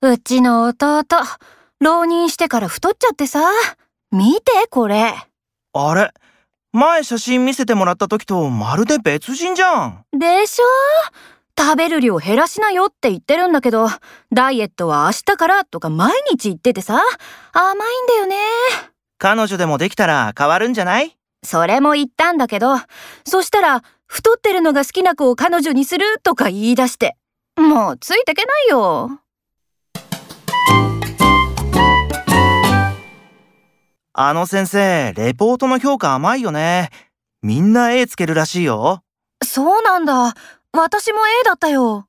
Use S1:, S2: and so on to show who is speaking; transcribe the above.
S1: うちの弟、浪人してから太っちゃってさ。見て、これ。
S2: あれ？前写真見せてもらった時とまるで別人じゃん。
S1: でしょ？食べる量減らしなよって言ってるんだけど、ダイエットは明日からとか毎日言っててさ、甘いんだよね。
S2: 彼女でもできたら変わるんじゃない？
S1: それも言ったんだけど、そしたら、太ってるのが好きな子を彼女にするとか言い出して。もうついてけないよ。
S2: あの先生、レポートの評価甘いよね。みんな A つけるらしいよ。
S1: そうなんだ。私も A だったよ。